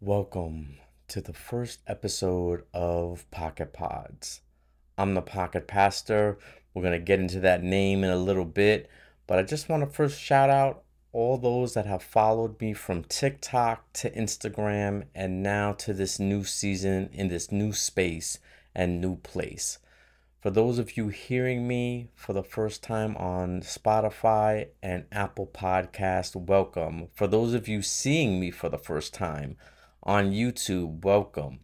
Welcome to the first episode of Pocket Podz. I'm the Pocket Pastor. We're going to get into that name in a little bit, but I just want to first shout out all those that have followed me from TikTok to Instagram and now to this new season in this new space and new place. For those of you hearing me for the first time on Spotify and Apple Podcast, welcome. For those of you seeing me for the first time on YouTube, welcome.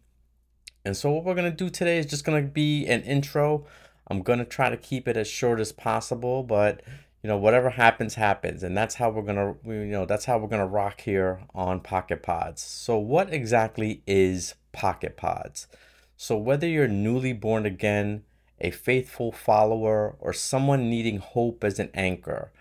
And so, what we're going to do today is just going to be an intro. I'm going to try to keep it as short as possible, but you know, whatever happens, happens. And that's how we're to, you know, that's how we're to rock here on Pocket Podz. So, what exactly is Pocket Podz? So, whether you're newly born again, a faithful follower, or someone needing hope as an anchor,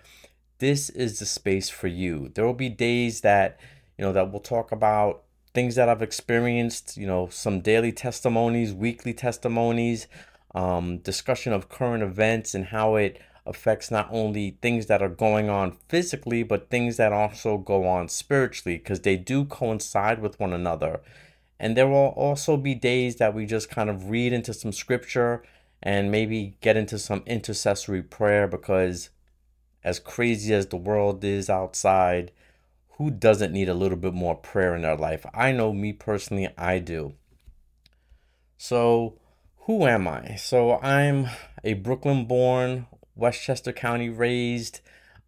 this is the space for you. There will be days that, you know, that we'll talk about things that I've experienced, you know, some daily testimonies, weekly testimonies, um, discussion of current events and how it affects not only things that are going on physically, but things that also go on spiritually, because they do coincide with one another. And there will also be days that we just kind of read into some scripture and maybe get into some intercessory prayer because, as crazy as the world is outside, who doesn't need a little bit more prayer in their life? I know me personally, I do. So, who am I? So, I'm a Brooklyn born, Westchester County raised,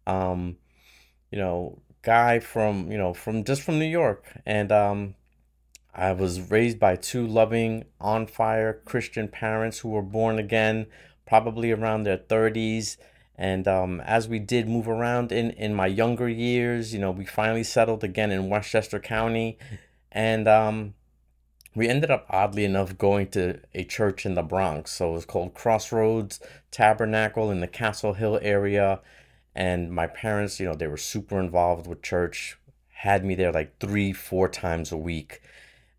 um, you know, guy from, you know, from just from New York. And um, I was raised by two loving, on fire Christian parents who were born again, probably around their 30s and um, as we did move around in, in my younger years, you know, we finally settled again in Westchester County. And um, we ended up, oddly enough, going to a church in the Bronx. So it was called Crossroads Tabernacle in the Castle Hill area. And my parents, you know, they were super involved with church, had me there like three, four times a week.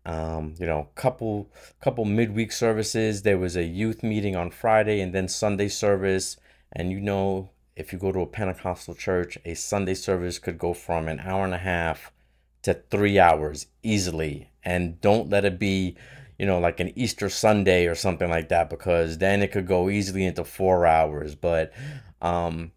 Um, you know, couple couple midweek services. There was a youth meeting on Friday and then Sunday service and you know, if you go to a Pentecostal church, a Sunday service could go from an hour and a half to three hours easily. And don't let it be, you know, like an Easter Sunday or something like that, because then it could go easily into four hours. But, um,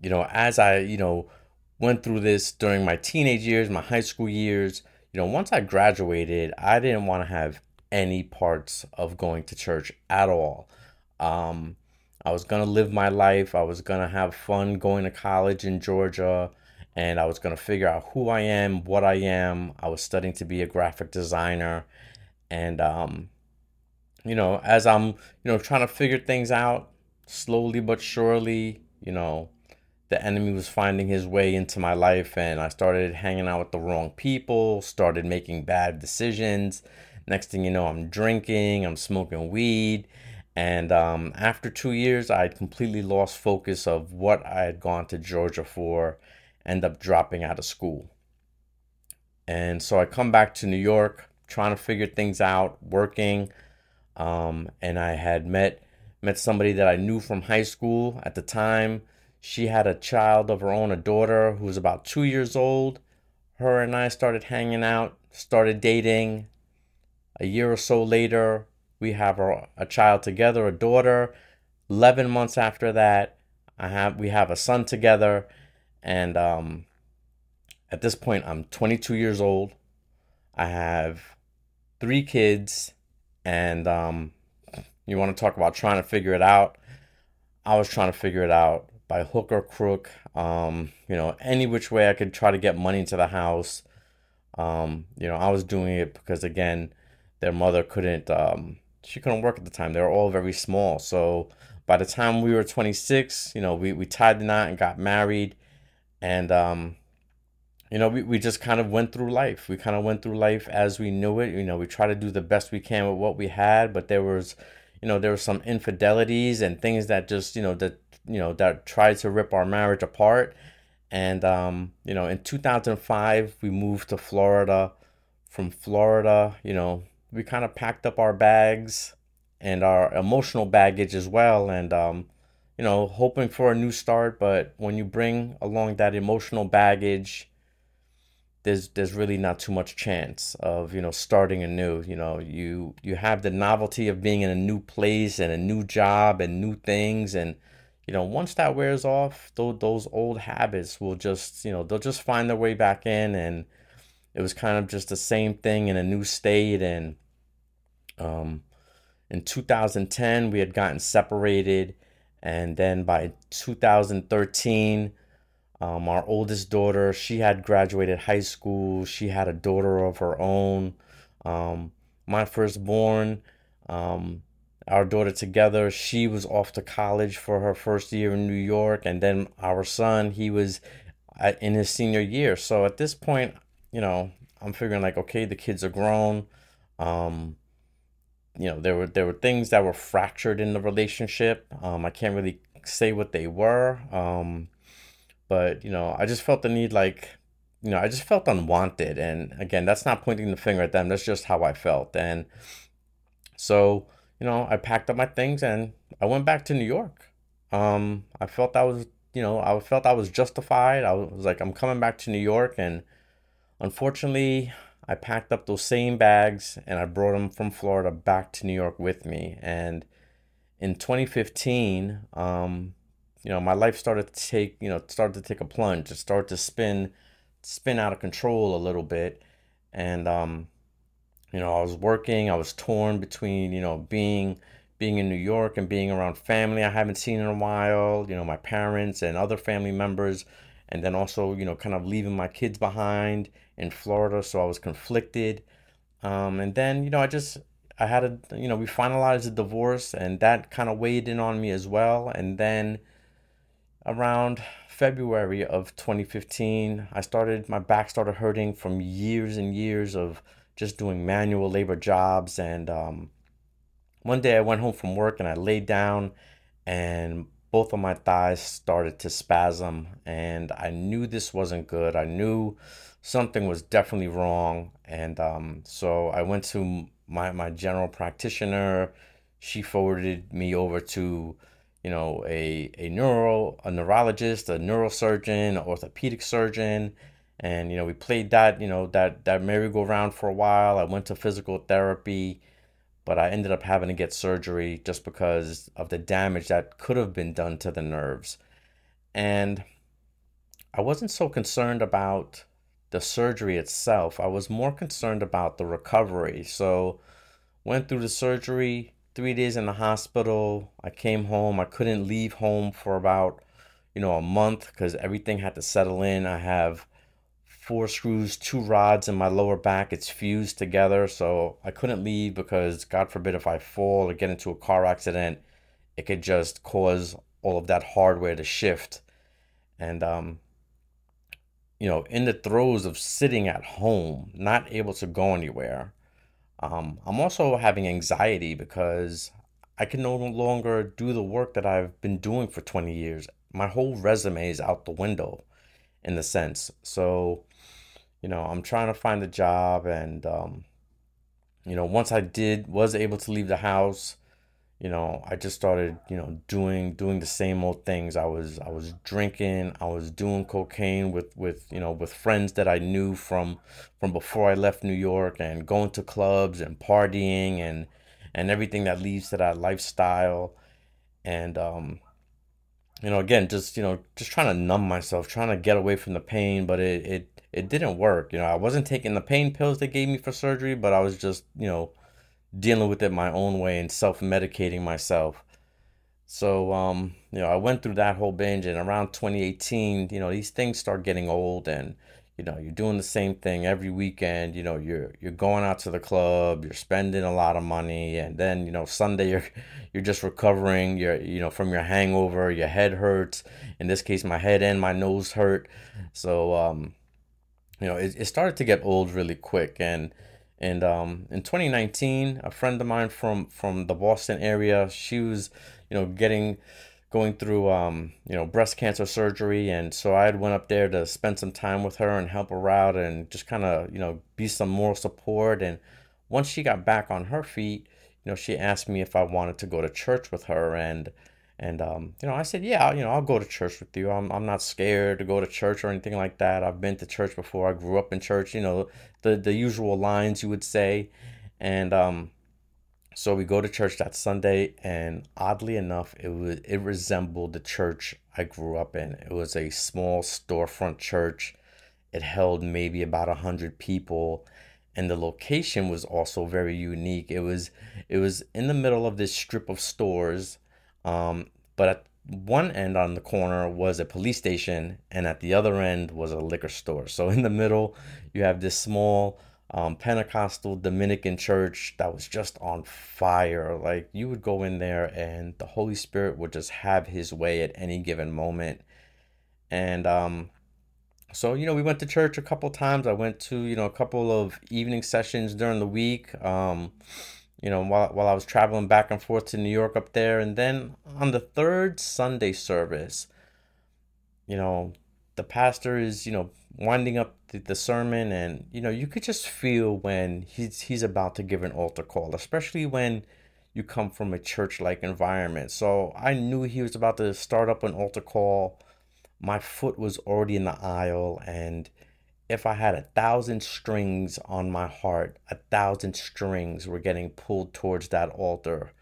you know, as I, you know, went through this during my teenage years, my high school years, you know, once I graduated, I didn't want to have any parts of going to church at all. Um, I was to live my life. I was to have fun going to college in Georgia and I was going to figure out who I am, what I am. I was studying to be a graphic designer and um you know, as I'm, you know, trying to figure things out slowly but surely, you know, the enemy was finding his way into my life and I started hanging out with the wrong people, started making bad decisions. Next thing you know, I'm drinking, I'm smoking weed, and um, after two years, I had completely lost focus of what I had gone to Georgia for, end up dropping out of school. And so I come back to New York, trying to figure things out, working. Um, and I had met met somebody that I knew from high school at the time. She had a child of her own, a daughter who was about two years old. Her and I started hanging out, started dating. A year or so later, we have a, a child together, a daughter. 11 months after that, I have we have a son together and um, at this point I'm 22 years old. I have three kids and um, you want to talk about trying to figure it out. I was trying to figure it out by hook or crook. Um, you know, any which way I could try to get money into the house. Um, you know, I was doing it because again, their mother couldn't um, she couldn't work at the time. They were all very small. So by the time we were 26, you know, we, we tied the knot and got married. And, um, you know, we, we just kind of went through life. We kind of went through life as we knew it. You know, we tried to do the best we can with what we had, but there was, you know, there were some infidelities and things that just, you know, that, you know, that tried to rip our marriage apart. And, um, you know, in 2005, we moved to Florida from Florida, you know, we kind of packed up our bags and our emotional baggage as well. And, um, you know, hoping for a new start. But when you bring along that emotional baggage, there's there's really not too much chance of you know starting anew. You know, you you have the novelty of being in a new place and a new job and new things, and you know once that wears off, those those old habits will just you know they'll just find their way back in, and it was kind of just the same thing in a new state and um in 2010 we had gotten separated and then by 2013, um, our oldest daughter, she had graduated high school. She had a daughter of her own. Um, my firstborn, um, our daughter together, she was off to college for her first year in New York. And then our son, he was in his senior year. So at this point, you know, I'm figuring like, okay, the kids are grown. Um, you know there were there were things that were fractured in the relationship. Um, I can't really say what they were, um, but you know I just felt the need like you know I just felt unwanted, and again that's not pointing the finger at them. That's just how I felt, and so you know I packed up my things and I went back to New York. Um, I felt I was you know I felt I was justified. I was like I'm coming back to New York, and unfortunately I packed up those same bags and I brought them from Florida back to New York with me. And in 2015, um, you know, my life started to take, you know, started to take a plunge. It started to spin, spin out of control a little bit. And, um, you know, I was working. I was torn between, you know, being being in New York and being around family I haven't seen in a while. You know, my parents and other family members, and then also, you know, kind of leaving my kids behind in Florida, so I was conflicted. Um, and then, you know, I just, I had a, you know, we finalized the divorce and that kind of weighed in on me as well. And then around February of 2015, I started, my back started hurting from years and years of just doing manual labor jobs. And um, one day I went home from work and I laid down and both of my thighs started to spasm. And I knew this wasn't good. I knew something was definitely wrong. And um, so I went to my, my general practitioner. She forwarded me over to, you know, a, a neuro, a neurologist, a neurosurgeon, an orthopedic surgeon. And, you know, we played that, you know, that, that merry-go-round for a while. I went to physical therapy, but I ended up having to get surgery just because of the damage that could have been done to the nerves. And I wasn't so concerned about the surgery itself. I was more concerned about the recovery. So, went through the surgery, three days in the hospital. I came home. I couldn't leave home for about, you know, a month because everything had to settle in. I have four screws, two rods in my lower back. It's fused together. So I couldn't leave because, God forbid, if I fall or get into a car accident, it could just cause all of that hardware to shift. And um, you know, in the throes of sitting at home, not able to go anywhere. Um, I'm also having anxiety because I can no longer do the work that I've been doing for 20 years. My whole resume is out the window in the sense. So, you know, I'm trying to find a job and, um, you know, once I did, was able to leave the house, you know i just started you know doing doing the same old things. I was i was drinking i was doing cocaine with with you know with friends that i knew from from before i left new york and going to clubs and partying and and everything that leads to that lifestyle. And um you know again just you know just trying to numb myself trying to get away from the pain but it it it didn't work. You know i wasn't taking the pain pills they gave me for surgery but i was just you know dealing with it my own way and self medicating myself. So, um, you know, I went through that whole binge, and around 2018, you know, these things start getting old, and you know, you're doing the same thing every weekend. You know, you're you're going out to the club, you're spending a lot of money, and then you know, Sunday you're you're just recovering. You're you know from your hangover. Your head hurts. In this case, my head and my nose hurt. So, um, you know, it, it started to get old really quick, and and um, in 2019, a friend of mine from from the Boston area, she was, you know, getting going through um, you know breast cancer surgery. And so I had went up there to spend some time with her and help her out and just kind of you know be some moral support. And once she got back on her feet you know she asked me if I wanted to go to church with her. And and um, you know I said yeah you know I'll go to church with you I'm, I'm not scared to go to church or anything like that I've been to church before I grew up in church you know the the usual lines you would say and um so we go to church that Sunday, and oddly enough, it was it resembled the church I grew up in. It was a small storefront church. It held maybe about a hundred people, and the location was also very unique. It was it was in the middle of this strip of stores, um, but at one end on the corner was a police station, and at the other end was a liquor store. So in the middle, you have this small um, Pentecostal Dominican church that was just on fire. Like you would go in there and the Holy Spirit would just have his way at any given moment. And um, so, you know, we went to church a couple times. I went to, you know, a couple of evening sessions during the week. Um, you know, while, while I was traveling back and forth to New York up there. And then on the third Sunday service, you know, the pastor is, you know, winding up the, the sermon. And you know you could just feel when he's he's about to give an altar call especially when you come from a church like environment. So i knew he was about to start up an altar call. My foot was already in the aisle and if i had a thousand strings on my heart a thousand strings were getting pulled towards that altar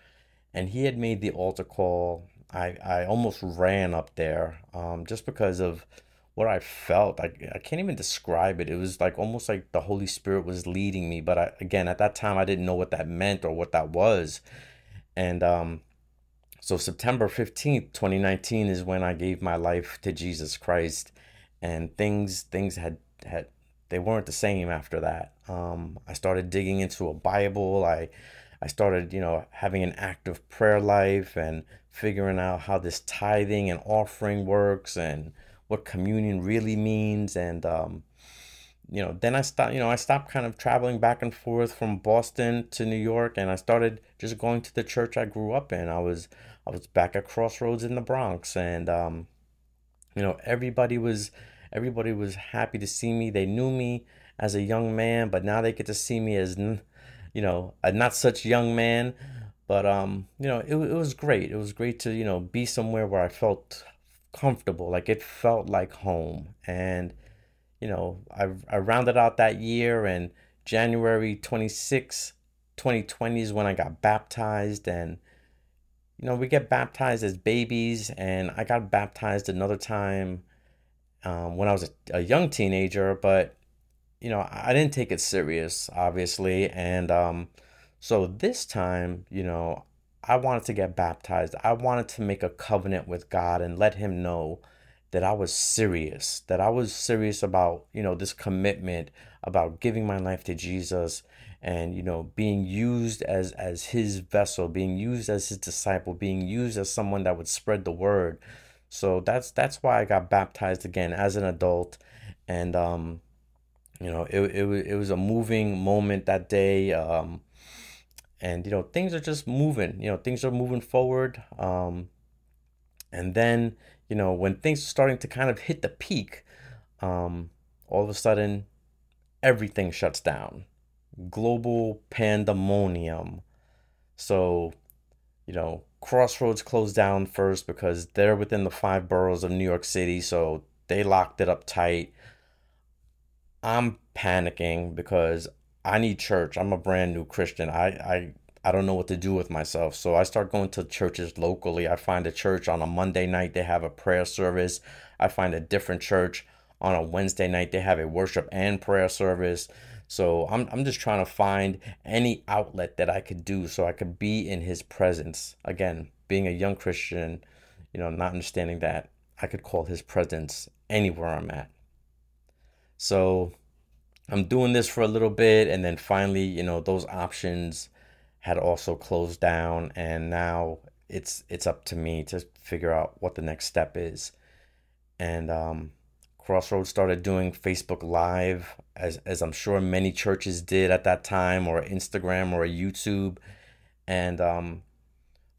and he had made the altar call i i almost ran up there um, just because of what I felt. I, I can't even describe it. It was like almost like the Holy Spirit was leading me. But I, again, at that time, I didn't know what that meant or what that was. And um, so September 15th, 2019 is when I gave my life to Jesus Christ. And things things had had they weren't the same after that. Um, I started digging into a Bible. I I started, you know, having an active prayer life and figuring out how this tithing and offering works and what communion really means and um, you know then i stopped you know i stopped kind of traveling back and forth from boston to new york and i started just going to the church i grew up in i was i was back at crossroads in the bronx and um, you know everybody was everybody was happy to see me they knew me as a young man but now they get to see me as you know a not such young man but um you know it, it was great it was great to you know be somewhere where i felt comfortable. Like it felt like home. And, you know, I, I rounded out that year and January 26, 2020 is when I got baptized. And, you know, we get baptized as babies. And I got baptized another time um, when I was a, a young teenager. But, you know, I didn't take it serious, obviously. And um, so this time, you know, I wanted to get baptized. I wanted to make a covenant with God and let him know that I was serious, that I was serious about, you know, this commitment about giving my life to Jesus and, you know, being used as as his vessel, being used as his disciple, being used as someone that would spread the word. So that's that's why I got baptized again as an adult and um you know, it it, it was a moving moment that day. Um and you know things are just moving you know things are moving forward um, and then you know when things are starting to kind of hit the peak um, all of a sudden everything shuts down global pandemonium so you know crossroads closed down first because they're within the five boroughs of new york city so they locked it up tight i'm panicking because I need church. I'm a brand new Christian. I, I I don't know what to do with myself. So I start going to churches locally. I find a church on a Monday night, they have a prayer service. I find a different church on a Wednesday night, they have a worship and prayer service. So I'm, I'm just trying to find any outlet that I could do so I could be in his presence. Again, being a young Christian, you know, not understanding that I could call his presence anywhere I'm at. So I'm doing this for a little bit, and then finally, you know, those options had also closed down, and now it's it's up to me to figure out what the next step is. And um, Crossroads started doing Facebook Live, as as I'm sure many churches did at that time, or Instagram or YouTube, and um,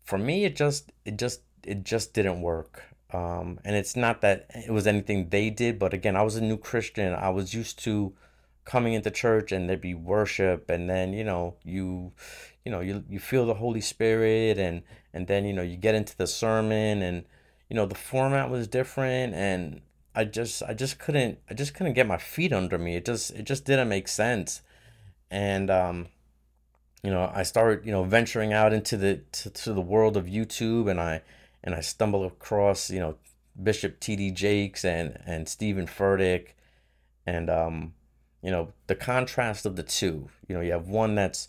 for me, it just it just it just didn't work. Um, and it's not that it was anything they did, but again, I was a new Christian. I was used to coming into church and there'd be worship and then you know you you know you you feel the holy spirit and and then you know you get into the sermon and you know the format was different and i just i just couldn't i just couldn't get my feet under me. It just it just didn't make sense. And um you know i started you know venturing out into the to, to the world of youtube and i and i stumbled across you know bishop td jakes and and steven furtick. And um you know the contrast of the two you know you have one that's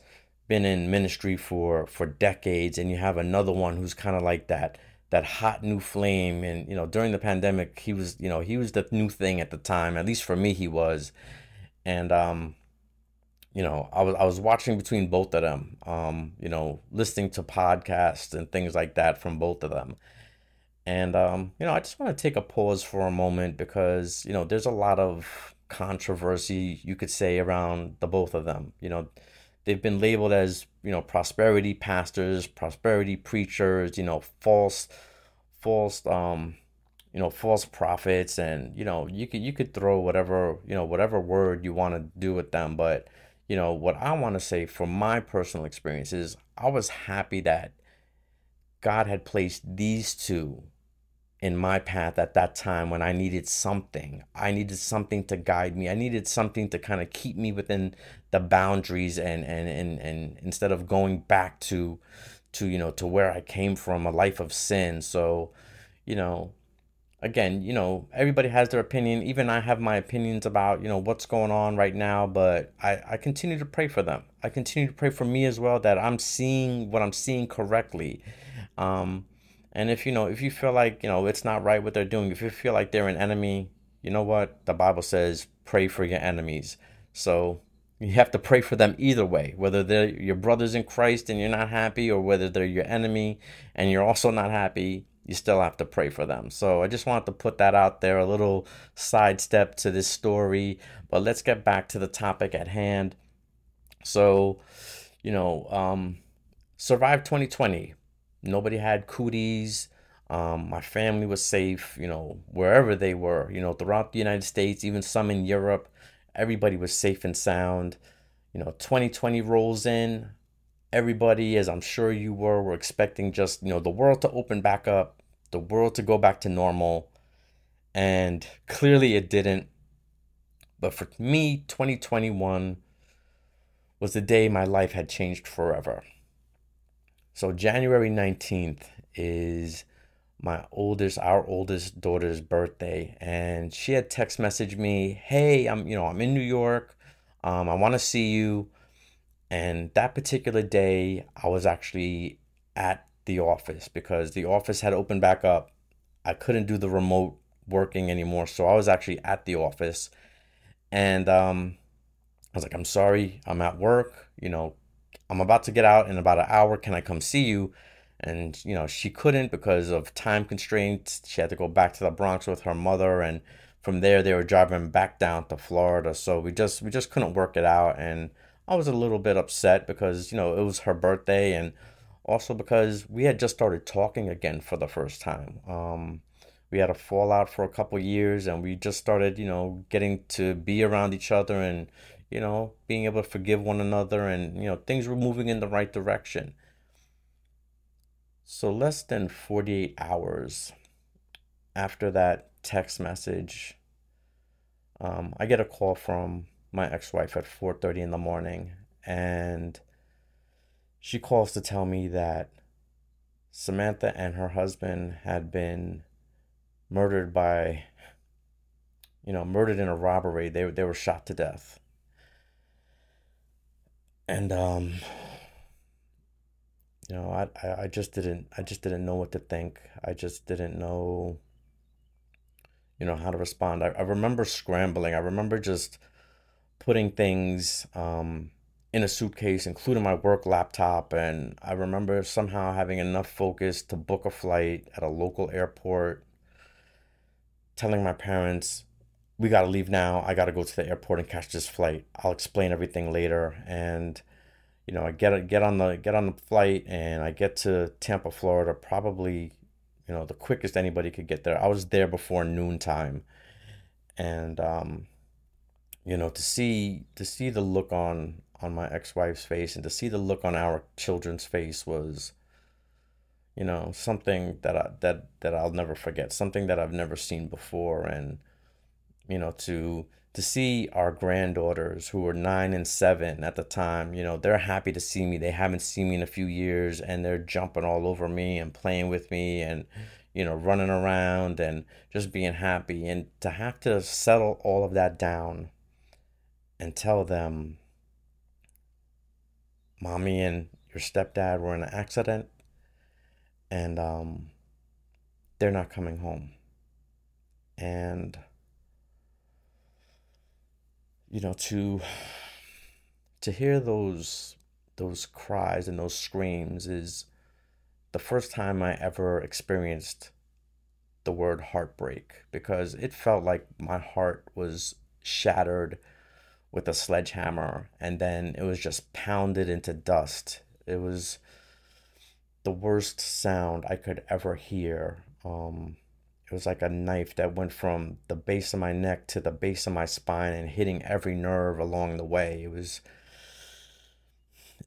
been in ministry for for decades and you have another one who's kind of like that that hot new flame. And you know during the pandemic he was you know he was the new thing at the time. At least for me he was. And um you know i was i was watching between both of them um you know listening to podcasts and things like that from both of them. And um you know i just want to take a pause for a moment because you know there's a lot of controversy you could say around the both of them. You know, they've been labeled as you know prosperity pastors, prosperity preachers. You know, false, false, um, you know, false prophets, and you know, you could you could throw whatever you know whatever word you want to do with them, but you know what I want to say from my personal experience is I was happy that God had placed these two in my path at that time when I needed something. I needed something to guide me. I needed something to kind of keep me within the boundaries and and and, and instead of going back to to you know to where I came from, a life of sin. So, you know, again, you know, everybody has their opinion. Even I have my opinions about, you know, what's going on right now, but I, I continue to pray for them. I continue to pray for me as well that I'm seeing what I'm seeing correctly. Um, and if you know, if you feel like, you know, it's not right what they're doing, if you feel like they're an enemy, you know what? The Bible says pray for your enemies. So you have to pray for them either way, whether they're your brothers in Christ and you're not happy, or whether they're your enemy and you're also not happy, you still have to pray for them. So I just wanted to put that out there, a little sidestep to this story. But let's get back to the topic at hand. So, you know, um, survive 2020 nobody had cooties. Um, my family was safe, you know, wherever they were, you know, throughout the United States, even some in Europe, everybody was safe and sound. You know, 2020 rolls in. Everybody, as I'm sure you were, were expecting just, you know, the world to open back up, the world to go back to normal. And clearly it didn't. But for me, 2021 was the day my life had changed forever. So January 19th is my oldest our oldest daughter's birthday and she had text messaged me, "Hey, I'm you know, I'm in New York. Um I want to see you." And that particular day, I was actually at the office because the office had opened back up. I couldn't do the remote working anymore, so I was actually at the office. And um I was like, "I'm sorry, I'm at work, you know, I'm about to get out in about an hour. Can I come see you? And, you know, she couldn't because of time constraints. She had to go back to the Bronx with her mother. And from there, they were driving back down to Florida. So we just, we just couldn't work it out. And I was a little bit upset because, you know, it was her birthday. And also because we had just started talking again for the first time. Um, we had a fallout for a couple years and we just started you know getting to be around each other and you know, being able to forgive one another and, you know, things were moving in the right direction. So, less than 48 hours after that text message, um, I get a call from my ex-wife at 4:30 in the morning and she calls to tell me that Samantha and her husband had been murdered by you know murdered in a robbery they, they were shot to death and um you know I, I just didn't i just didn't know what to think. I just didn't know you know how to respond. I, I remember scrambling. I remember just putting things um in a suitcase including my work laptop. And i remember somehow having enough focus to book a flight at a local airport telling my parents we got to leave now. I got to go to the airport and catch this flight. I'll explain everything later. And you know, I get get on the get on the flight and I get to Tampa, Florida, probably you know, the quickest anybody could get there. I was there before noontime, and um, you know, to see to see the look on on my ex-wife's face and to see the look on our children's face was you know something that I, that that I'll never forget something that I've never seen before and you know to to see our granddaughters who were 9 and 7 at the time you know they're happy to see me they haven't seen me in a few years and they're jumping all over me and playing with me and you know running around and just being happy and to have to settle all of that down and tell them mommy and your stepdad were in an accident and um, they're not coming home. And you know to to hear those those cries and those screams is the first time I ever experienced the word heartbreak because it felt like my heart was shattered with a sledgehammer and then it was just pounded into dust. It was the worst sound I could ever hear. Um, it was like a knife that went from the base of my neck to the base of my spine and hitting every nerve along the way. It was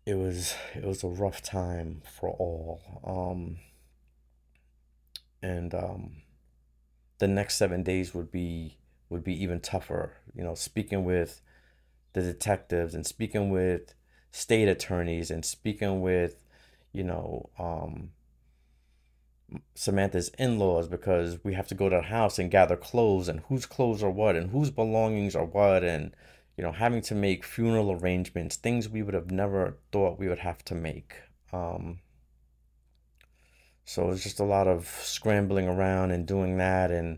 it was it was a rough time for all. Um, and um, the next seven days would be would be even tougher. You know, speaking with the detectives and speaking with state attorneys and speaking with, you know, um, Samantha's in laws because we have to go to the house and gather clothes and whose clothes are what and whose belongings are what and you know having to make funeral arrangements things we would have never thought we would have to make um, so it's just a lot of scrambling around and doing that and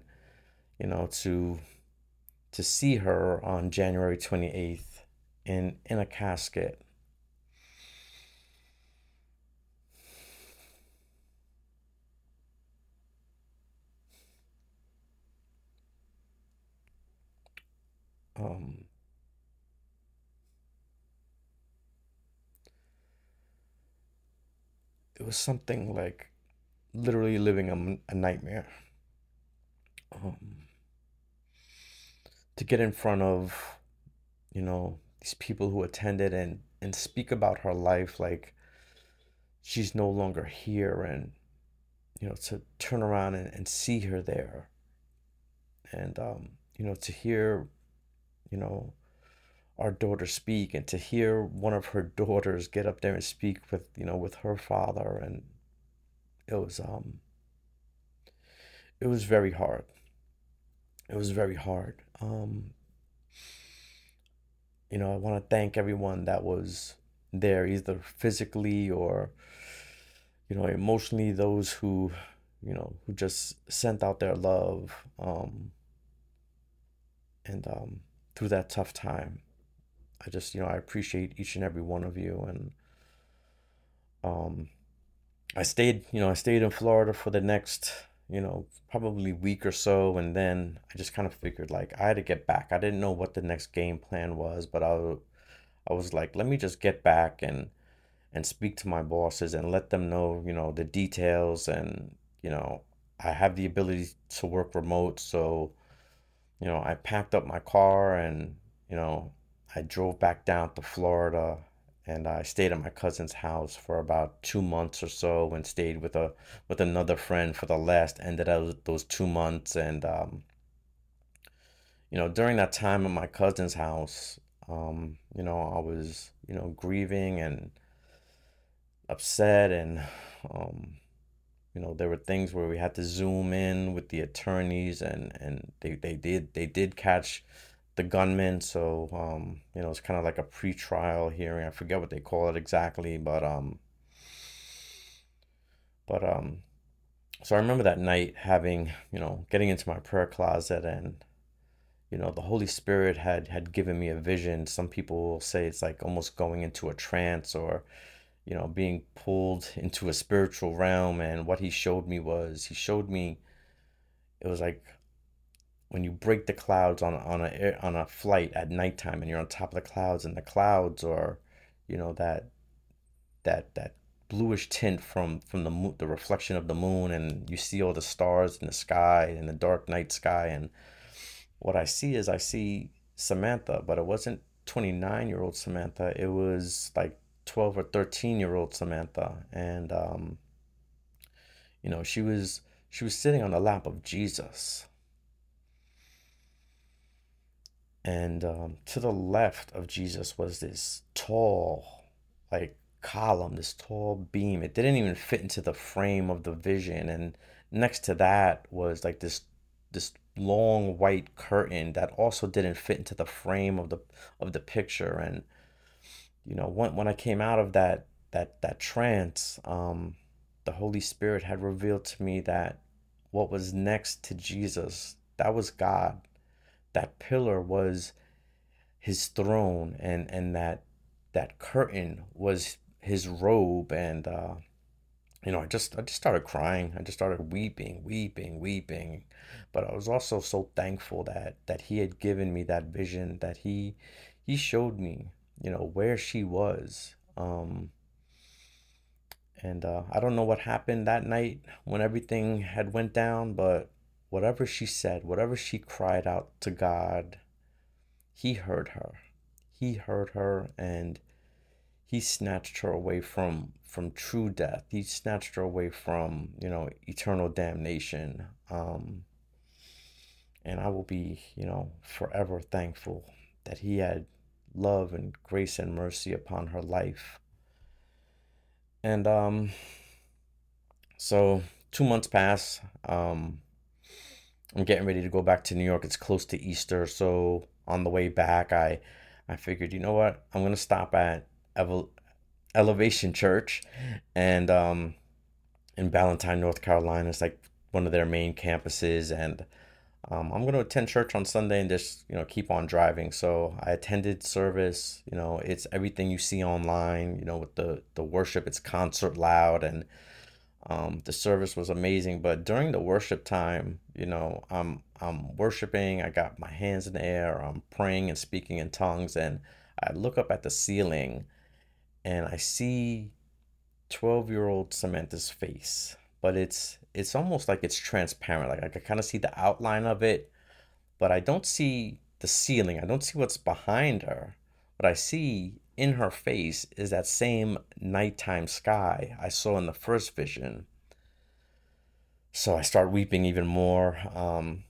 you know to to see her on January 28th in in a casket. Um, it was something like literally living a, a nightmare. Um, to get in front of, you know, these people who attended and and speak about her life like she's no longer here and you know to turn around and, and see her there and um you know to hear you know our daughter speak and to hear one of her daughters get up there and speak with you know with her father and it was um it was very hard it was very hard um you know, I want to thank everyone that was there, either physically or, you know, emotionally, those who, you know, who just sent out their love. Um, and um, through that tough time, I just, you know, I appreciate each and every one of you. And um, I stayed, you know, I stayed in Florida for the next you know, probably week or so. And then I just kind of figured like I had to get back. I didn't know what the next game plan was, but I, I was like, let me just get back and, and speak to my bosses and let them know, you know, the details. And, you know, I have the ability to work remote. So, you know, I packed up my car and, you know, I drove back down to Florida and I stayed at my cousin's house for about two months or so, and stayed with a with another friend for the last ended of those two months. And um, you know, during that time at my cousin's house, um, you know, I was you know grieving and upset, and um, you know, there were things where we had to zoom in with the attorneys, and and they they did they did catch the gunman. So um, you know, it's kind of like a pre-trial hearing. I forget what they call it exactly, but um, but um, so I remember that night having you know getting into my prayer closet and you know the Holy Spirit had had given me a vision. Some people will say it's like almost going into a trance or you know being pulled into a spiritual realm. And what he showed me was he showed me it was like when you break the clouds on on a on a flight at nighttime and you're on top of the clouds and the clouds are you know that that that bluish tint from from the mo- the reflection of the moon and you see all the stars in the sky in the dark night sky and what I see is I see Samantha, but it wasn't 29 year old Samantha. It was like 12 or 13 year old Samantha. And, um, you know, she was, she was sitting on the lap of Jesus. And um, to the left of Jesus was this tall, like column, this tall beam. It didn't even fit into the frame of the vision. And next to that was like this this long white curtain that also didn't fit into the frame of the of the picture and you know when when I came out of that that that trance um the holy spirit had revealed to me that what was next to Jesus that was God that pillar was his throne and and that that curtain was his robe and uh you know, I just I just started crying. I just started weeping, weeping, weeping. But I was also so thankful that that he had given me that vision, that he he showed me, you know, where she was. Um and uh, I don't know what happened that night when everything had went down, but whatever she said, whatever she cried out to God, he heard her. He heard her and he snatched her away from from true death. He snatched her away from you know eternal damnation. Um, and I will be you know forever thankful that he had love and grace and mercy upon her life. And um, so two months pass. Um, I'm getting ready to go back to New York. It's close to Easter, so on the way back, I I figured, you know what, I'm gonna stop at Elevation Church, and um, in Ballantyne, North Carolina. It's like one of their main campuses, and um, I'm going to attend church on Sunday and just you know keep on driving. So I attended service. You know, it's everything you see online. You know, with the the worship, it's concert loud, and um, the service was amazing. But during the worship time, you know, I'm I'm worshiping. I got my hands in the air. I'm praying and speaking in tongues, and I look up at the ceiling and I see 12 year old Samantha's face, but it's it's almost like it's transparent. Like I can kind of see the outline of it, but I don't see the ceiling. I don't see what's behind her. What I see in her face is that same nighttime sky I saw in the first vision. So I start weeping even more. Um,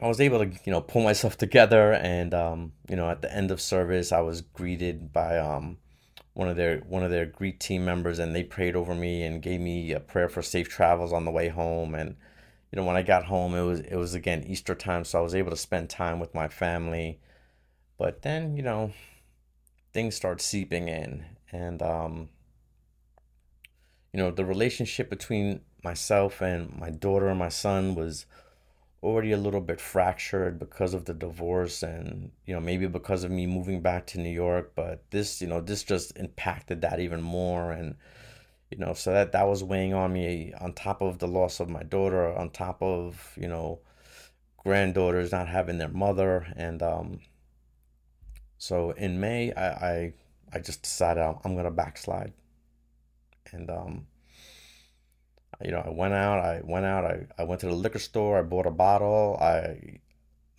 I was able to, you know, pull myself together, and um, you know, at the end of service, I was greeted by um, one of their one of their greet team members, and they prayed over me and gave me a prayer for safe travels on the way home. And you know, when I got home, it was it was again Easter time, so I was able to spend time with my family. But then, you know, things start seeping in, and um, you know, the relationship between myself and my daughter and my son was already a little bit fractured because of the divorce and you know maybe because of me moving back to New York but this you know this just impacted that even more. And you know so that that was weighing on me on top of the loss of my daughter on top of you know granddaughters not having their mother. And um so in May I I, I just decided I'm gonna backslide. And um you know, I went out, I went out, I, I went to the liquor store, I bought a bottle, I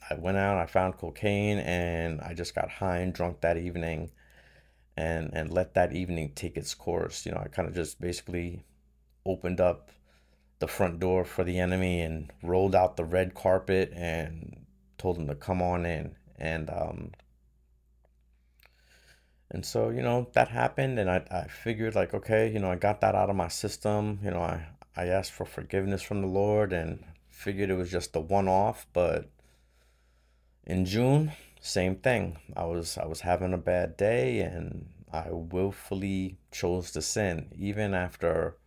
I went out, I found cocaine and I just got high and drunk that evening and and let that evening take its course. You know, I kind of just basically opened up the front door for the enemy and rolled out the red carpet and told him to come on in and um and so you know that happened and I, I figured like okay you know i got that out of my system you know i I asked for forgiveness from the Lord and figured it was just a one off, but in June, same thing. I was I was having a bad day and I willfully chose to sin even after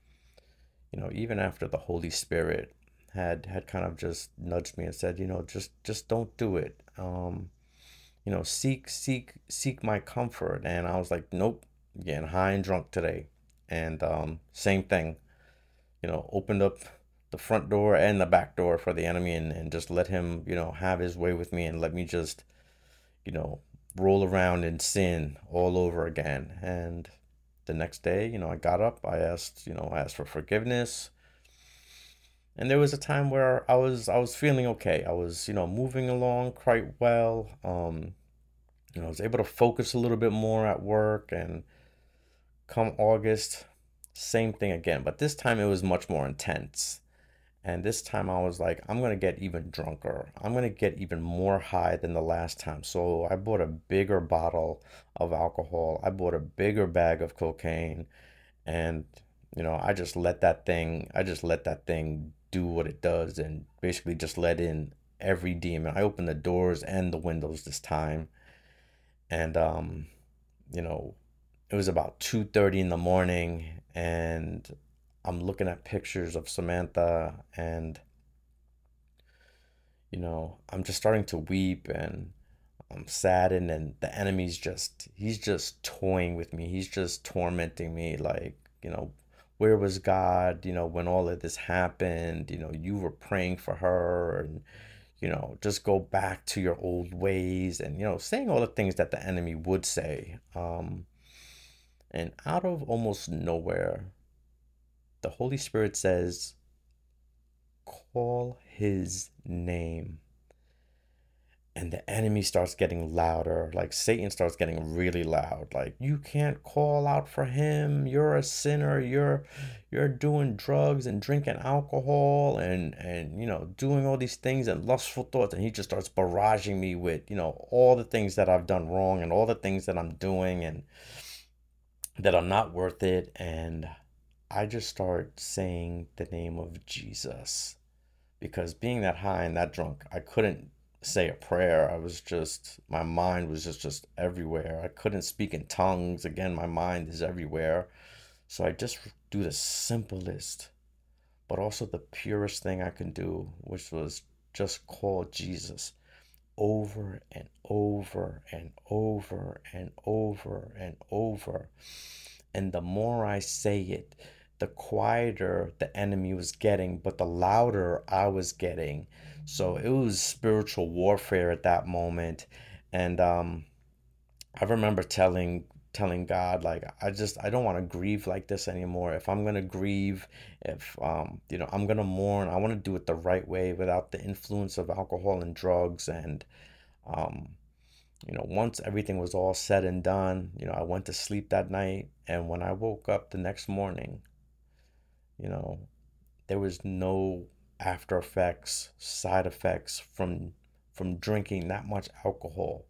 you know, even after the Holy Spirit had had kind of just nudged me and said, you know, just just don't do it. Um, you know, seek seek seek my comfort. And I was like, nope, getting high and drunk today. And um, same thing you know, opened up the front door and the back door for the enemy and, and just let him, you know, have his way with me and let me just, you know, roll around in sin all over again. And the next day, you know, I got up, I asked, you know, I asked for forgiveness. And there was a time where I was I was feeling okay. I was, you know, moving along quite well. Um, you know, I was able to focus a little bit more at work and come August, same thing again, but this time it was much more intense. And this time I was like, I'm going to get even drunker. I'm going to get even more high than the last time. So I bought a bigger bottle of alcohol. I bought a bigger bag of cocaine. And, you know, I just let that thing, I just let that thing do what it does and basically just let in every demon. I opened the doors and the windows this time. And, um, you know, it was about 2.30 in the morning and I'm looking at pictures of Samantha and you know, I'm just starting to weep and I'm saddened and the enemy's just he's just toying with me. He's just tormenting me like, you know, where was God, you know, when all of this happened, you know, you were praying for her and you know, just go back to your old ways and you know, saying all the things that the enemy would say. Um and out of almost nowhere, the Holy Spirit says, call his name. And the enemy starts getting louder. Like Satan starts getting really loud. Like you can't call out for him. You're a sinner. You're you're doing drugs and drinking alcohol and and you know doing all these things and lustful thoughts. And he just starts barraging me with you know all the things that I've done wrong and all the things that I'm doing and that are not worth it. And I just start saying the name of Jesus because being that high and that drunk, I couldn't say a prayer. I was just my mind was just just everywhere. I couldn't speak in tongues. Again, my mind is everywhere. So I just do the simplest but also the purest thing I can do, which was just call Jesus over and over and over and over and over. And the more I say it, the quieter the enemy was getting, but the louder I was getting. So it was spiritual warfare at that moment. And um, I remember telling telling God like I just I don't want to grieve like this anymore. If I'm gonna grieve, if um you know I'm gonna mourn, I want to do it the right way without the influence of alcohol and drugs. And um, you know once everything was all said and done, you know I went to sleep that night, and when I woke up the next morning, you know, there was no after effects, side effects from from drinking that much alcohol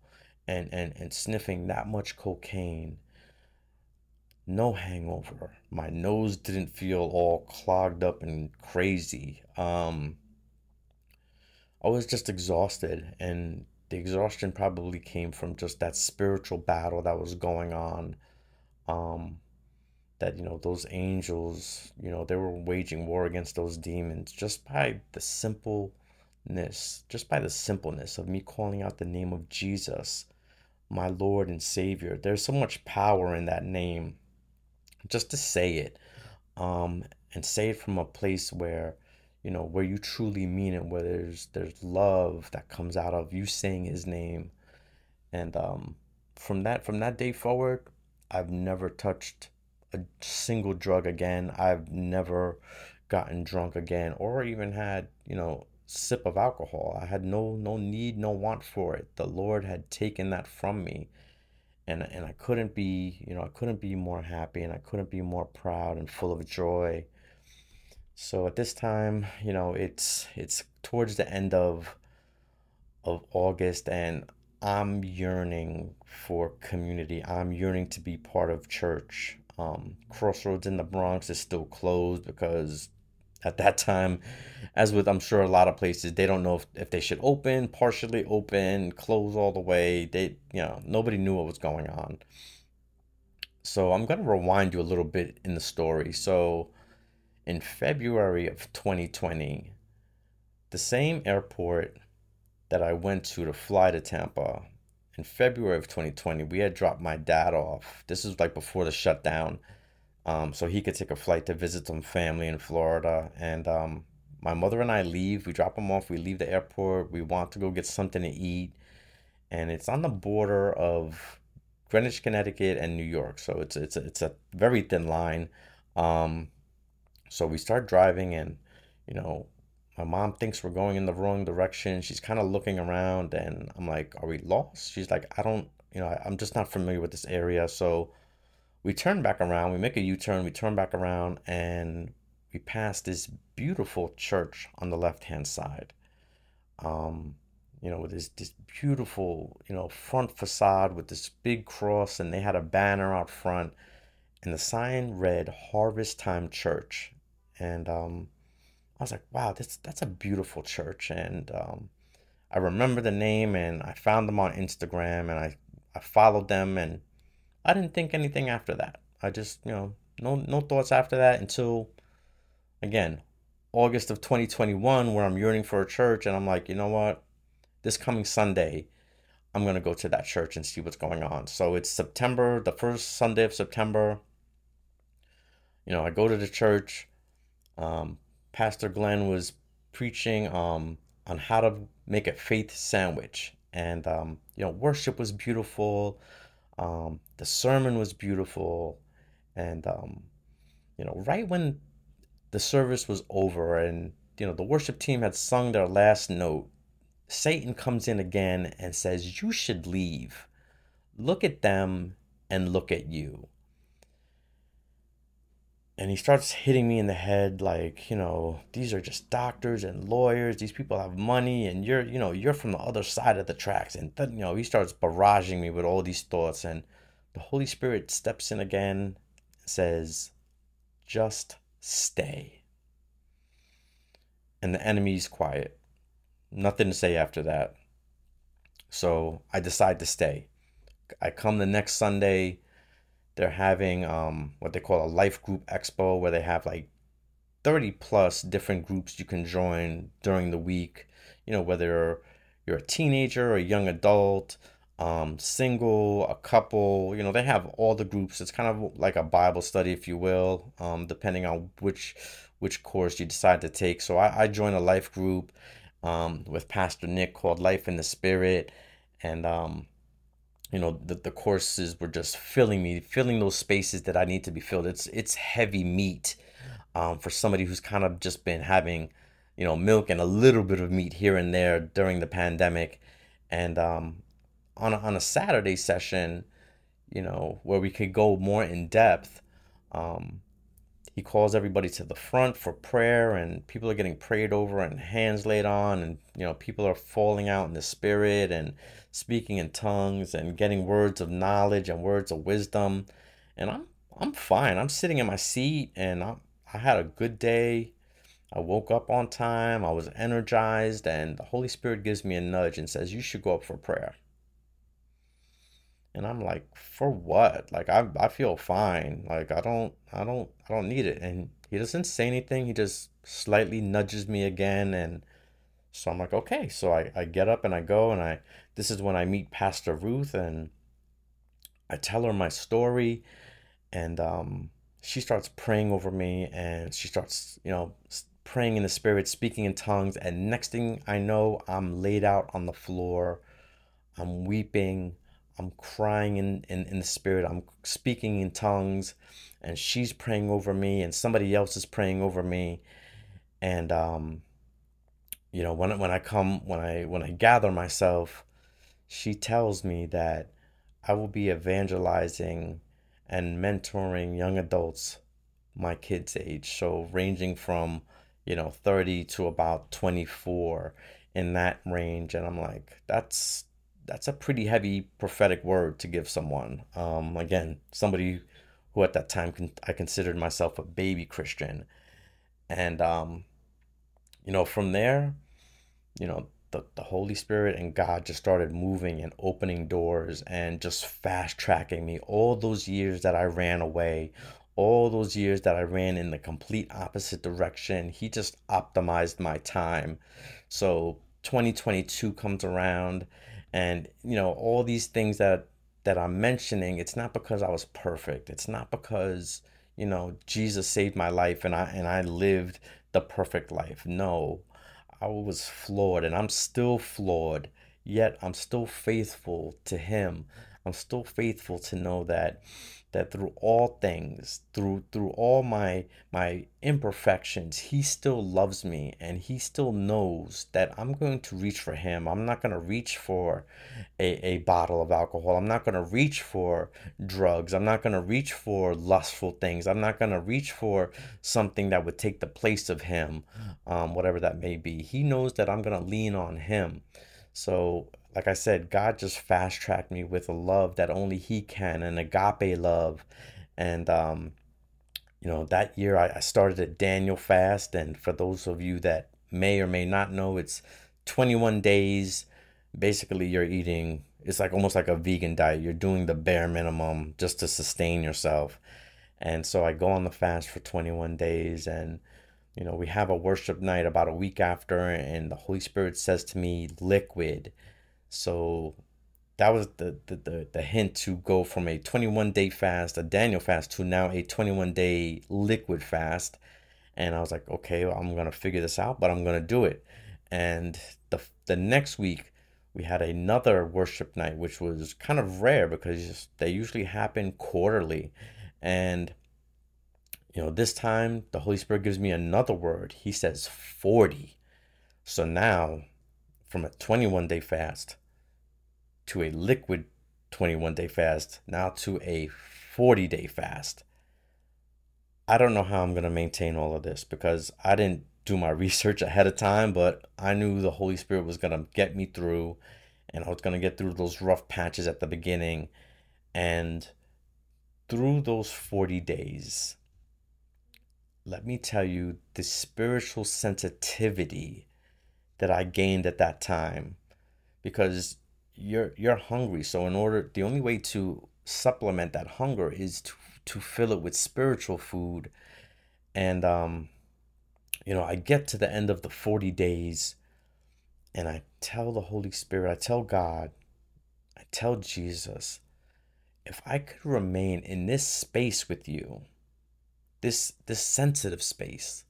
and, and, and sniffing that much cocaine. No hangover. My nose didn't feel all clogged up and crazy. Um, I was just exhausted, and the exhaustion probably came from just that spiritual battle that was going on. Um, that you know those angels you know they were waging war against those demons just by the simpleness just by the simpleness of me calling out the name of jesus my lord and savior there's so much power in that name just to say it um and say it from a place where you know where you truly mean it where there's there's love that comes out of you saying his name and um from that from that day forward i've never touched a single drug again. I've never gotten drunk again or even had, you know, sip of alcohol. I had no no need, no want for it. The Lord had taken that from me. And and I couldn't be, you know, I couldn't be more happy and I couldn't be more proud and full of joy. So at this time, you know, it's it's towards the end of of August and I'm yearning for community. I'm yearning to be part of church. Um, Crossroads in the Bronx is still closed because at that time, as with I'm sure a lot of places, they don't know if, if they should open, partially open, close all the way. They, you know, nobody knew what was going on. So I'm going to rewind you a little bit in the story. So in February of 2020, the same airport that I went to to fly to Tampa in February of 2020, we had dropped my dad off. This is like before the shutdown. Um, so he could take a flight to visit some family in Florida. And um, my mother and I leave. We drop him off. We leave the airport. We want to go get something to eat. And it's on the border of Greenwich, Connecticut, and New York. So it's it's a, it's a very thin line. Um, so we start driving, and you know, my mom thinks we're going in the wrong direction. She's kind of looking around, and I'm like, "Are we lost?" She's like, "I don't, you know, I'm just not familiar with this area." So we turn back around. We make a U-turn. We turn back around, and we pass this beautiful church on the left-hand side. Um, you know, with this this beautiful, you know, front facade with this big cross, and they had a banner out front, and the sign read Harvest Time Church, and um, I was like, wow, that's that's a beautiful church, and um, I remember the name, and I found them on Instagram, and I I followed them, and I didn't think anything after that. I just, you know, no no thoughts after that until, again, August of 2021, where I'm yearning for a church, and I'm like, you know what, this coming Sunday, I'm gonna go to that church and see what's going on. So it's September, the first Sunday of September. You know, I go to the church. Um, Pastor Glenn was preaching um, on how to make a faith sandwich, and um, you know, worship was beautiful. Um, the sermon was beautiful, and um, you know, right when the service was over, and you know, the worship team had sung their last note Satan comes in again and says, You should leave. Look at them and look at you. And he starts hitting me in the head like, you know, these are just doctors and lawyers. These people have money and you're, you know, you're from the other side of the tracks. And you know, he starts barraging me with all these thoughts. And the Holy Spirit steps in again, and says, just stay. And the enemy's quiet Nothing to say after that. So I decide to stay. I come the next Sunday. They're having um, what they call a life group expo where they have like 30 plus different groups you can join during the week. You know, whether you're a teenager or a young adult, um, single, a couple, you know, they have all the groups. It's kind of like a Bible study, if you will, um, depending on which which course you decide to take. So I, I join a life group um, with Pastor Nick called Life in the Spirit. And, um, you know, the, the courses were just filling me, filling those spaces that I need to be filled. It's, it's heavy meat um, for somebody who's kind of just been having, you know, milk and a little bit of meat here and there during the pandemic. And um, on, a, on a Saturday session, you know, where we could go more in depth, um, he calls everybody to the front for prayer and people are getting prayed over and hands laid on and you know people are falling out in the spirit and speaking in tongues and getting words of knowledge and words of wisdom. And i'm i'm fine. I'm sitting in my seat and i i had a good day. I woke up on time. I was energized and the holy spirit gives me a nudge and says you should go up for prayer and I'm like, for what? Like I I feel fine. Like I don't I don't I don't need it. And he doesn't say anything. He just slightly nudges me again and so I'm like, okay. So I, I get up and I go and I this is when I meet Pastor Ruth and I tell her my story and um she starts praying over me and she starts, you know, praying in the spirit, speaking in tongues, and next thing I know, I'm laid out on the floor. I'm weeping. I'm crying in, in, in the spirit. I'm speaking in tongues, and she's praying over me, and somebody else is praying over me. And um, you know, when when I come when I when I gather myself, she tells me that I will be evangelizing and mentoring young adults my kids' age, so ranging from you know 30 to about 24 in that range and i'm like that's that's a pretty heavy prophetic word to give someone. Um, again, somebody who at that time con- I considered myself a baby Christian, and um, you know, from there, you know, the, the Holy Spirit and God just started moving and opening doors and just fast tracking me. All those years that I ran away, all those years that I ran in the complete opposite direction, He just optimized my time. So 2022 comes around and you know all these things that that I'm mentioning it's not because I was perfect. It's not because you know Jesus saved my life and I and I lived the perfect life. No I was flawed and I'm still flawed yet I'm still faithful to him I'm still faithful to know that that through all things through through all my my imperfections he still loves me and he still knows that i'm going to reach for him. I'm not going to reach for a, a bottle of alcohol. I'm not going to reach for drugs. I'm not going to reach for lustful things. I'm not going to reach for something that would take the place of him um, whatever that may be. He knows that i'm going to lean on him. So like I said, God just fast tracked me with a love that only He can, an agape love. And, um, you know, that year I, I started a Daniel fast. And for those of you that may or may not know, it's 21 days. Basically, you're eating, it's like almost like a vegan diet. You're doing the bare minimum just to sustain yourself. And so I go on the fast for 21 days and you know, we have a worship night about a week after, and the Holy Spirit says to me, liquid. So that was the, the, the, the hint to go from a 21 day fast, a Daniel fast, to now a 21 day liquid fast. And I was like, okay, well, I'm going to figure this out, but I'm going to do it. And the, the next week, we had another worship night, which was kind of rare because they usually happen quarterly. And, you know, this time the Holy Spirit gives me another word. He says 40. So now from a 21 day fast to a liquid 21 day fast, now to a 40 day fast. I don't know how I'm going to maintain all of this because I didn't do my research ahead of time, but I knew the Holy Spirit was going to get me through and I was going to get through those rough patches at the beginning. And through those 40 days, let me tell you the spiritual sensitivity that I gained at that time. Because you're you're hungry. So in order the only way to supplement that hunger is to to fill it with spiritual food. And um you know I get to the end of the 40 days and I tell the Holy Spirit I tell God I tell Jesus if I could remain in this space with you this this sensitive space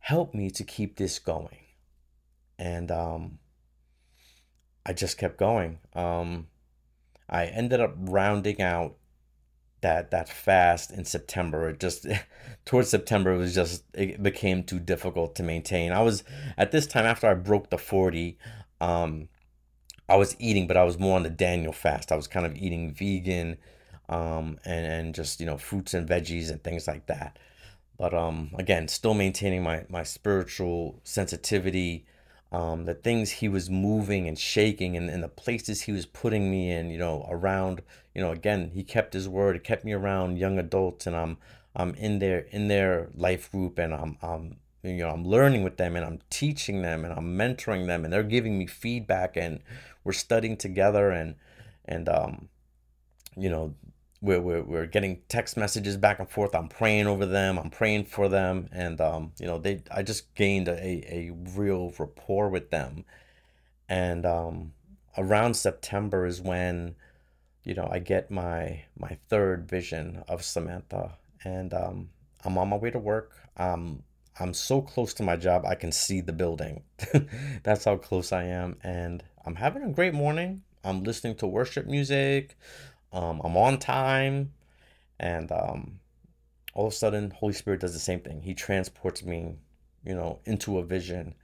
help me to keep this going. And um, I just kept going. Um, I ended up rounding out that that fast in September. It just towards September it was just it became too difficult to maintain. I was at this time after I broke the 40, um, I was eating, but I was more on the Daniel fast. I was kind of eating vegan um, and, and just, you know, fruits and veggies and things like that but um again still maintaining my my spiritual sensitivity um the things he was moving and shaking and, and the places he was putting me in you know around you know again he kept his word he kept me around young adults and i'm i'm in their in their life group and i'm i'm you know i'm learning with them and i'm teaching them and i'm mentoring them and they're giving me feedback and we're studying together and and um you know we're, we're, we're getting text messages back and forth. I'm praying over them. I'm praying for them. And, um, you know, they, I just gained a, a real rapport with them. And, um, around September is when, you know, I get my, my third vision of Samantha and, um, I'm on my way to work. Um, I'm so close to my job, I can see the building. That's how close I am. And I'm having a great morning. I'm listening to worship music. Um, I'm on time, and um, all of a sudden, Holy Spirit does the same thing. He transports me, you know, into a vision,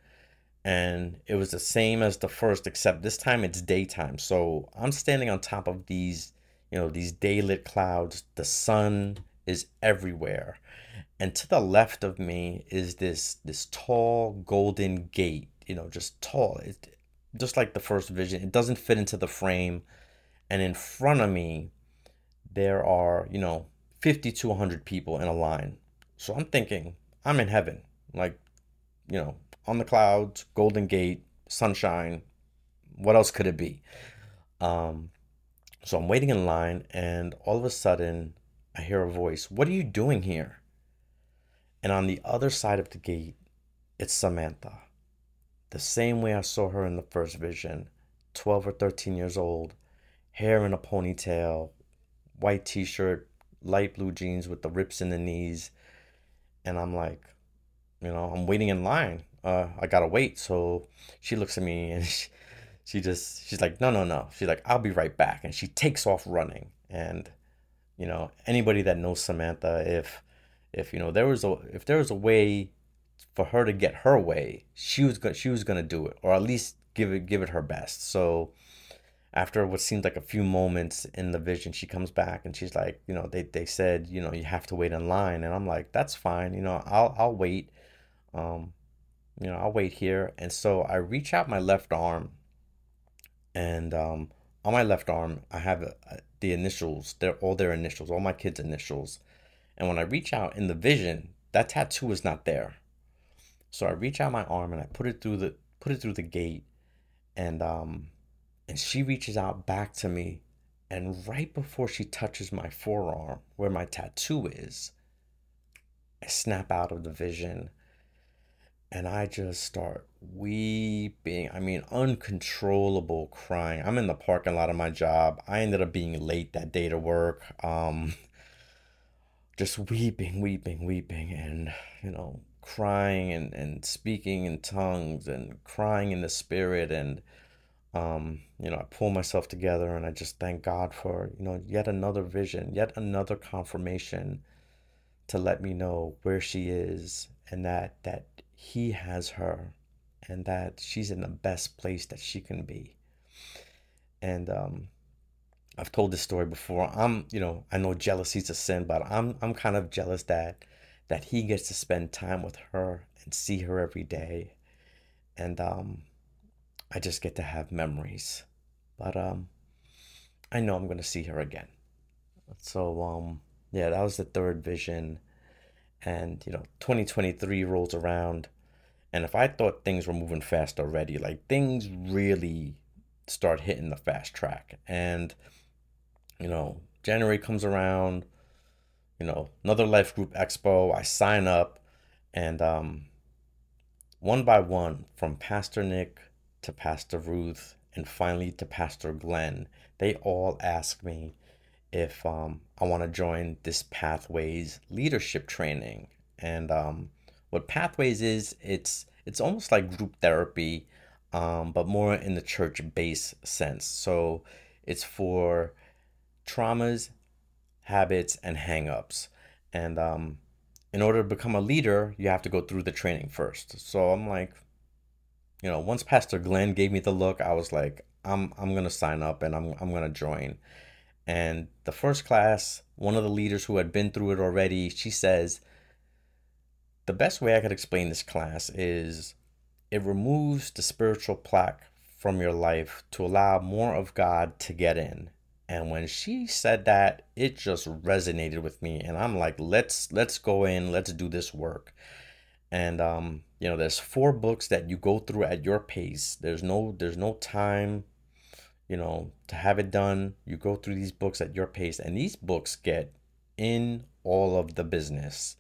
and it was the same as the first, except this time it's daytime. So I'm standing on top of these, you know, these daylit clouds. The sun is everywhere, and to the left of me is this this tall golden gate. You know, just tall. It, just like the first vision, it doesn't fit into the frame and in front of me there are you know 50 to 100 people in a line. So i'm thinking i'm in heaven like you know on the clouds golden gate sunshine what else could it be? Um so i'm waiting in line and all of a sudden i hear a voice what are you doing here? And on the other side of the gate it's samantha. The same way i saw her in the first vision 12 or 13 years old hair in a ponytail, white t shirt, light blue jeans with the rips in the knees. And I'm like, you know, I'm waiting in line. Uh, I gotta wait. So she looks at me and she, she just she's like, no, no, no. She's like, I'll be right back, and she takes off running. And you know, anybody that knows Samantha, if if you know there was a if there was a way for her to get her way, she was going she was gonna do it, or at least give it give it her best. So after what seemed like a few moments in the vision, she comes back and she's like, you know, they, they said, you know, you have to wait in line. And I'm like, that's fine. You know, I'll, I'll wait. Um, you know, I'll wait here. And so I reach out my left arm and, um, on my left arm, I have uh, the initials, they're all their initials, all my kids' initials. And when I reach out in the vision, that tattoo is not there. So I reach out my arm and I put it through the, put it through the gate and, um, and she reaches out back to me. And right before she touches my forearm, where my tattoo is, I snap out of the vision and I just start weeping. I mean, uncontrollable crying. I'm in the parking lot of my job. I ended up being late that day to work. Um, just weeping, weeping, weeping, and you know, crying and, and speaking in tongues and crying in the spirit and um, you know, I pull myself together and I just thank God for, you know, yet another vision, yet another confirmation to let me know where she is and that that he has her and that she's in the best place that she can be. And um I've told this story before. I'm, you know, I know jealousy's a sin, but I'm I'm kind of jealous that that he gets to spend time with her and see her every day. And um I just get to have memories. But um I know I'm to see her again. So um yeah, that was the third vision and you know 2023 rolls around and if I thought things were moving fast already, like things really start hitting the fast track and you know, January comes around, you know, another life group expo, I sign up and um one by one from Pastor Nick to Pastor Ruth, and finally to Pastor Glenn, they all ask me if um, I want to join this Pathways leadership training. And um, what Pathways is, it's it's almost like group therapy, um, but more in the church base sense. So it's for traumas, habits, and hangups. And um, in order to become a leader, you have to go through the training first. So I'm like, you know, once Pastor Glenn gave me the look, I was like, I'm I'm gonna sign up and I'm I'm gonna join. And the first class, one of the leaders who had been through it already, she says, the best way I could explain this class is it removes the spiritual plaque from your life to allow more of God to get in. And when she said that, it just resonated with me and I'm like, let's let's go in, let's do this work. And um you know there's four books that you go through at your pace. There's no there's no time you know to have it done. You go through these books at your pace and these books get in all of the business.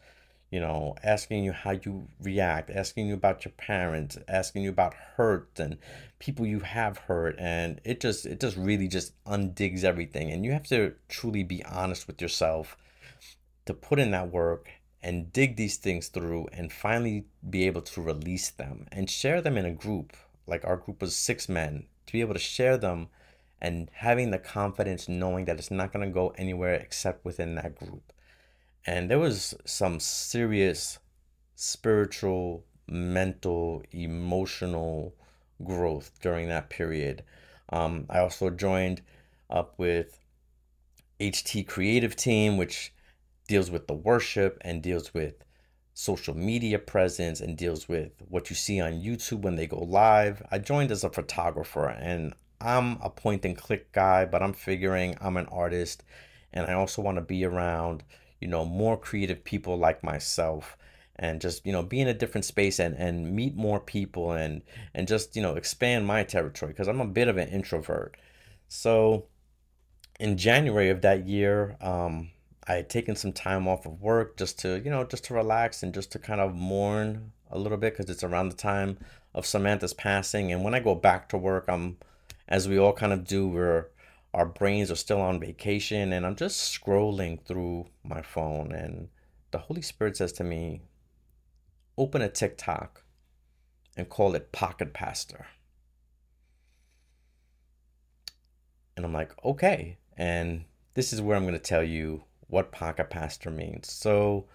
You know asking you how you react asking you about your parents asking you about hurt and people you have hurt and it just it just really just undigs everything. And you have to truly be honest with yourself to put in that work and dig these things through and finally be able to release them and share them in a group. Like our group was six men, to be able to share them and having the confidence knowing that it's not going to go anywhere except within that group. And there was some serious spiritual, mental, emotional growth during that period. Um, I also joined up with HT Creative Team, which deals with the worship and deals with social media presence and deals with what you see on YouTube when they go live. I joined as a photographer and I'm a point and click guy, but I'm figuring I'm an artist and I also want to be around, you know, more creative people like myself and just, you know, be in a different space and, and meet more people and and just, you know, expand my territory because I'm a bit of an introvert. So in January of that year, um, I had taken some time off of work just to, you know, just to relax and just to kind of mourn a little bit because it's around the time of Samantha's passing. And when I go back to work, I'm, as we all kind of do, we're, our brains are still on vacation and I'm just scrolling through my phone. And the Holy Spirit says to me, open a TikTok and call it Pocket Pastor. And I'm like, okay. And this is where I'm going to tell you what pocket pastor means. So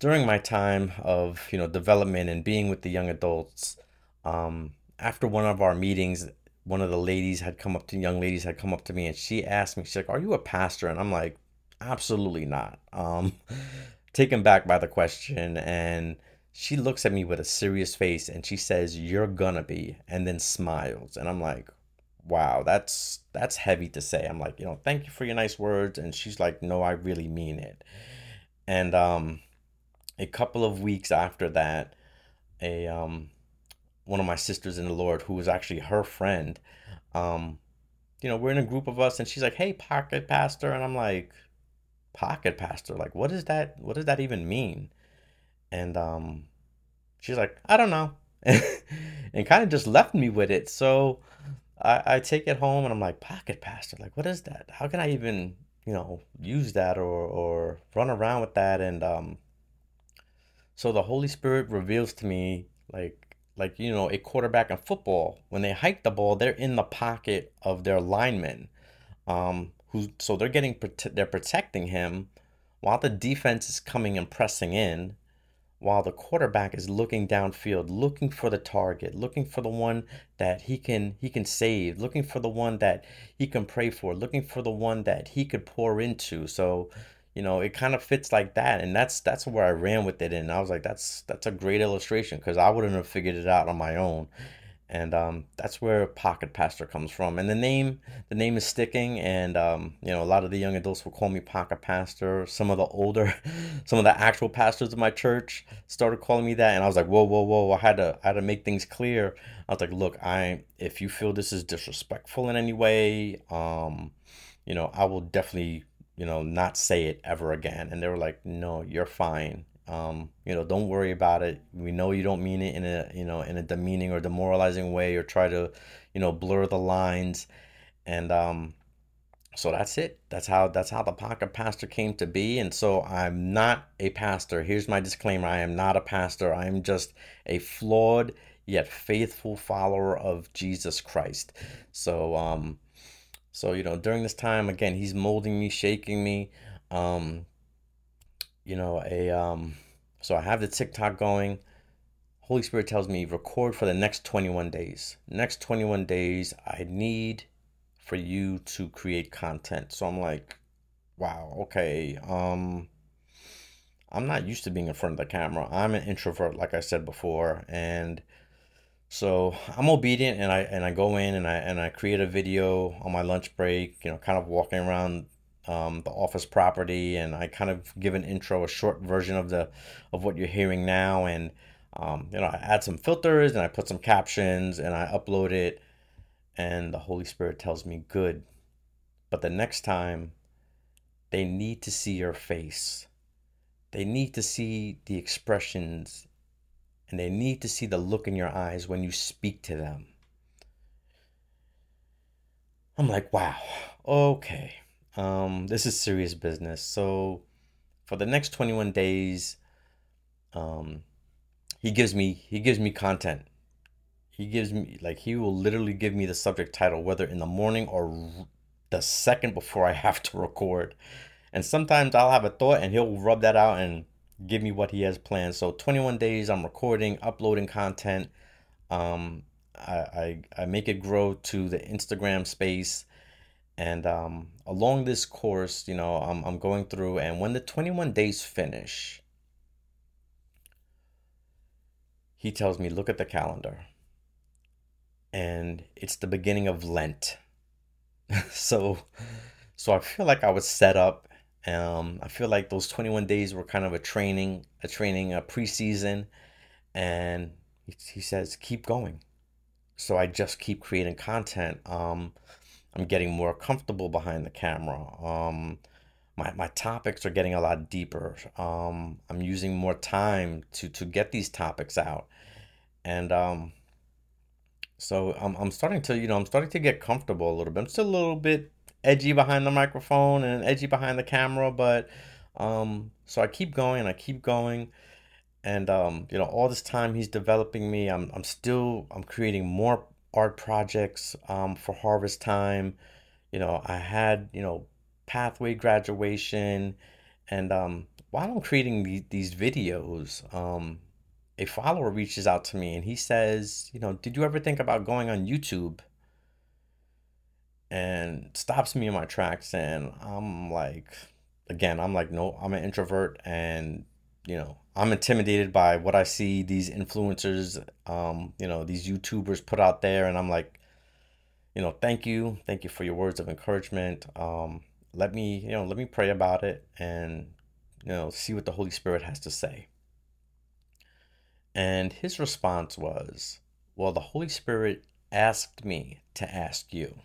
during my time of, you know, development and being with the young adults, um, after one of our meetings, one of the ladies had come up to young ladies had come up to me and she asked me, she's like, Are you a pastor? And I'm like, Absolutely not. Um, taken back by the question and she looks at me with a serious face and she says, You're gonna be, and then smiles. And I'm like, Wow, that's that's heavy to say. I'm like, you know, thank you for your nice words. And she's like, No, I really mean it. And um a couple of weeks after that, a um one of my sisters in the Lord, who was actually her friend, um, you know, we're in a group of us and she's like, Hey, pocket pastor, and I'm like, Pocket pastor, like what is that what does that even mean? And um she's like, I don't know. and kind of just left me with it. So I, I take it home and I'm like, pocket pastor, like what is that? How can I even, you know, use that or or run around with that? And um so the Holy Spirit reveals to me like like you know a quarterback in football when they hike the ball they're in the pocket of their lineman. um who so they're getting they're protecting him while the defense is coming and pressing in while the quarterback is looking downfield looking for the target looking for the one that he can he can save looking for the one that he can pray for looking for the one that he could pour into. So you know it kind of fits like that and that's that's where i ran with it and i was like that's that's a great illustration because i wouldn't have figured it out on my own and um, that's where pocket pastor comes from. And the name the name is sticking. And um, you know a lot of the young adults will call me pocket pastor. Some of the older some of the actual pastors of my church started calling me that. And i was like whoa whoa whoa. I had to i had to make things clear. I was like look i if you feel this is disrespectful in any way um, you know i will definitely you know not say it ever again. And they were like no you're fine um, you know, don't worry about it. We know you don't mean it in a you know in a demeaning or demoralizing way or try to, you know, blur the lines. And um, so that's it. That's how that's how the pocket pastor came to be. And so I'm not a pastor. Here's my disclaimer: I am not a pastor. I am just a flawed yet faithful follower of Jesus Christ. So um, so you know, during this time, again, he's molding me, shaking me. Um, you know, a um so I have the TikTok going. Holy Spirit tells me record for the next 21 days. Next 21 days, I need for you to create content. So I'm like, wow, okay. Um I'm not used to being in front of the camera. I'm an introvert like I said before and so I'm obedient and I and I go in and I and I create a video on my lunch break, you know, kind of walking around um, the office property, and I kind of give an intro, a short version of the of what you're hearing now, and um, you know I add some filters and I put some captions and I upload it, and the Holy Spirit tells me good, but the next time they need to see your face, they need to see the expressions, and they need to see the look in your eyes when you speak to them. I'm like, wow, okay um, this is serious business. So for the next 21 days, um, he gives me he gives me content. He gives me like he will literally give me the subject title whether in the morning or the second before I have to record. And sometimes I'll have a thought and he'll rub that out and give me what he has planned. So 21 days I'm recording, uploading content. Um, I, I, I make it grow to the Instagram space and um, along this course, you know, I'm, I'm going through, and when the 21 days finish, he tells me, look at the calendar. And it's the beginning of Lent. so, so I feel like I was set up. Um, I feel like those 21 days were kind of a training, a training, a preseason. And he, he says, keep going. So I just keep creating content. Um, I'm getting more comfortable behind the camera. Um, my, my topics are getting a lot deeper. Um, I'm using more time to, to get these topics out. And um, so I'm, I'm starting to, you know, I'm starting to get comfortable a little bit. I'm still a little bit edgy behind the microphone and edgy behind the camera, but um, so I keep going, and I keep going. And um, you know, all this time he's developing me. I'm I'm still I'm creating more art projects um, for harvest time You know, I had, you know, pathway graduation. And um, while I'm creating the, these videos, um, a follower reaches out to me and he says, you know, did you ever think about going on YouTube? And stops me in my tracks. And I'm like, again, I'm like, no, I'm an introvert and, you know, I'm intimidated by what I see these influencers, um, you know, these YouTubers put out there. And I'm like, you know, thank you. Thank you for your words of encouragement. Um, let me, you know, let me pray about it and, you know, see what the Holy Spirit has to say. And his response was, Well, the Holy Spirit asked me to ask you.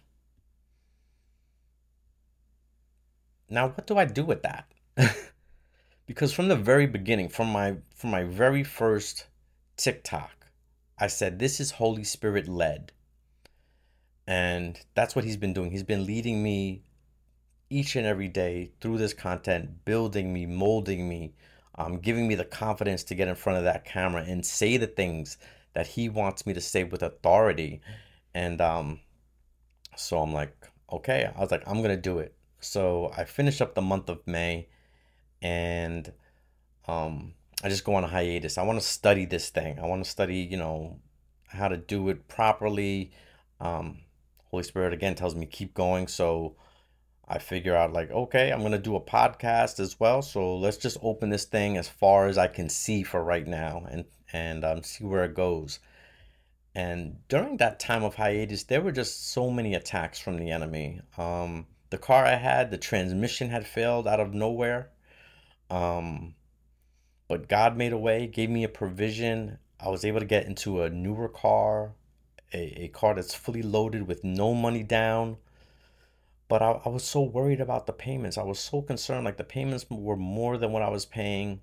Now, what do I do with that? because from the very beginning, from my from my very first TikTok, I said this is Holy Spirit led. And that's what he's been doing. He's been leading me each and every day through this content, building me, molding me, um, giving me the confidence to get in front of that camera and say the things that he wants me to say with authority. And um, so I'm like, okay, I was like, I'm gonna do it. So I finished up the month of May, and um, I just go on a hiatus. I want to study this thing. I want to study, you know, how to do it properly. Um, Holy Spirit again tells me keep going. So I figure out like, okay, I'm gonna do a podcast as well. So let's just open this thing as far as I can see for right now, and and um, see where it goes. And during that time of hiatus, there were just so many attacks from the enemy. Um, the car I had, the transmission had failed out of nowhere. Um, but God made a way, gave me a provision. I was able to get into a newer car, a, a car that's fully loaded with no money down but I, I was so worried about the payments. I was so concerned, like the payments were more than what I was paying,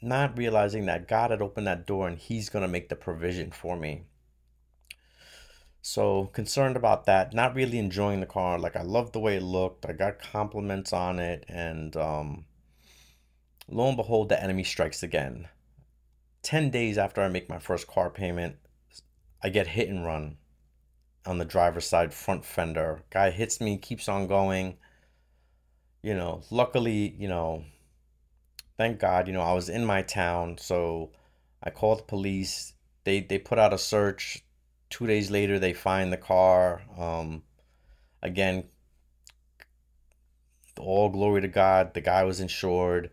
not realizing that God had opened that door and He's going to make the provision for me. So concerned about that, not really enjoying the car. Like I loved the way it looked. I got compliments on it, and um, lo and behold, the enemy strikes again. Ten days after I make my first car payment, I get hit and run on the driver's side front fender. Guy hits me, keeps on going. You know, luckily, you know, thank God, you know, I was in my town, so I called the police. They they put out a search. Two days later, they find the car. Um, again, all glory to God. The guy was insured,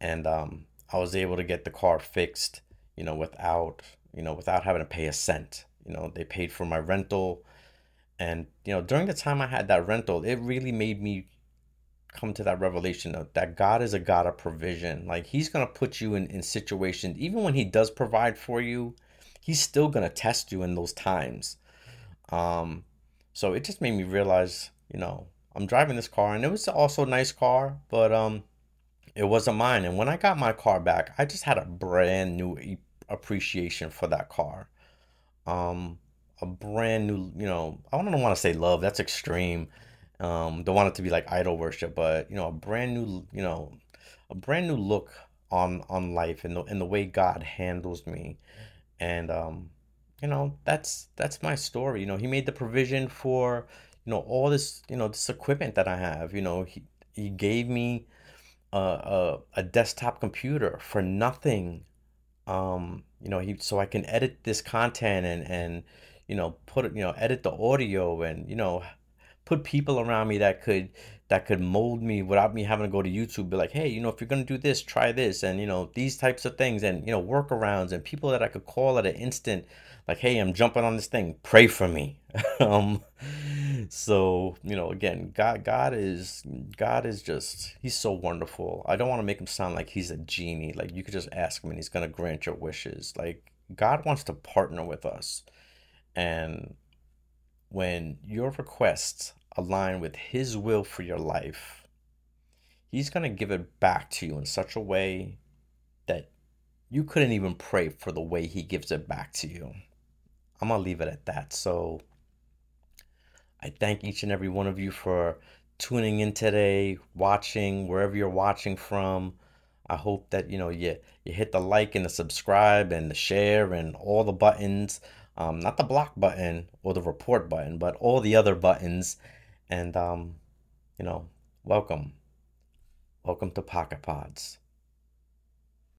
and um, I was able to get the car fixed. You know, without you know without having to pay a cent. You know they paid for my rental. And you know during the time i had that rental it really made me come to that revelation of that god is a god of provision. Like he's to put you in, in situations even when he does provide for you he's still to test you in those times. Um so it just made me realize you know i'm driving this car and it was also a nice car but um it wasn't mine and when i got my car back i just had a brand new appreciation for that car um, a brand new, you know, I don't want to say love, that's extreme. Um, don't want it to be like idol worship, but you know, a brand new, you know, a brand new look on on life and the and the way God handles me. And um, you know, that's that's my story. You know, he made the provision for, you know, all this, you know, this equipment that I have. You know, he he gave me a a, a desktop computer for nothing um, you know, he so I can edit this content and and you know put you know, edit the audio and you know put people around me that could that could mold me without me having to go to YouTube. Be like, hey, you know, if you're gonna do this, try this, and you know these types of things, and you know workarounds and people that I could call at an instant, like, hey, I'm jumping on this thing, pray for me. um, so you know again god god is god is just he's so wonderful. I don't want to make him sound like he's a genie. Like you could just ask him and he's going to grant your wishes. Like god wants to partner with us. And when your requests align with his will for your life he's going to give it back to you in such a way that you couldn't even pray for the way he gives it back to you. I'm going to leave it at that. So I thank each and every one of you for tuning in today, watching wherever you're watching from. I hope that you know you you hit the like and the subscribe and the share and all the buttons. Um, not the block button or the report button, but all the other buttons. And, um, you know, welcome. Welcome to Pocket Podz.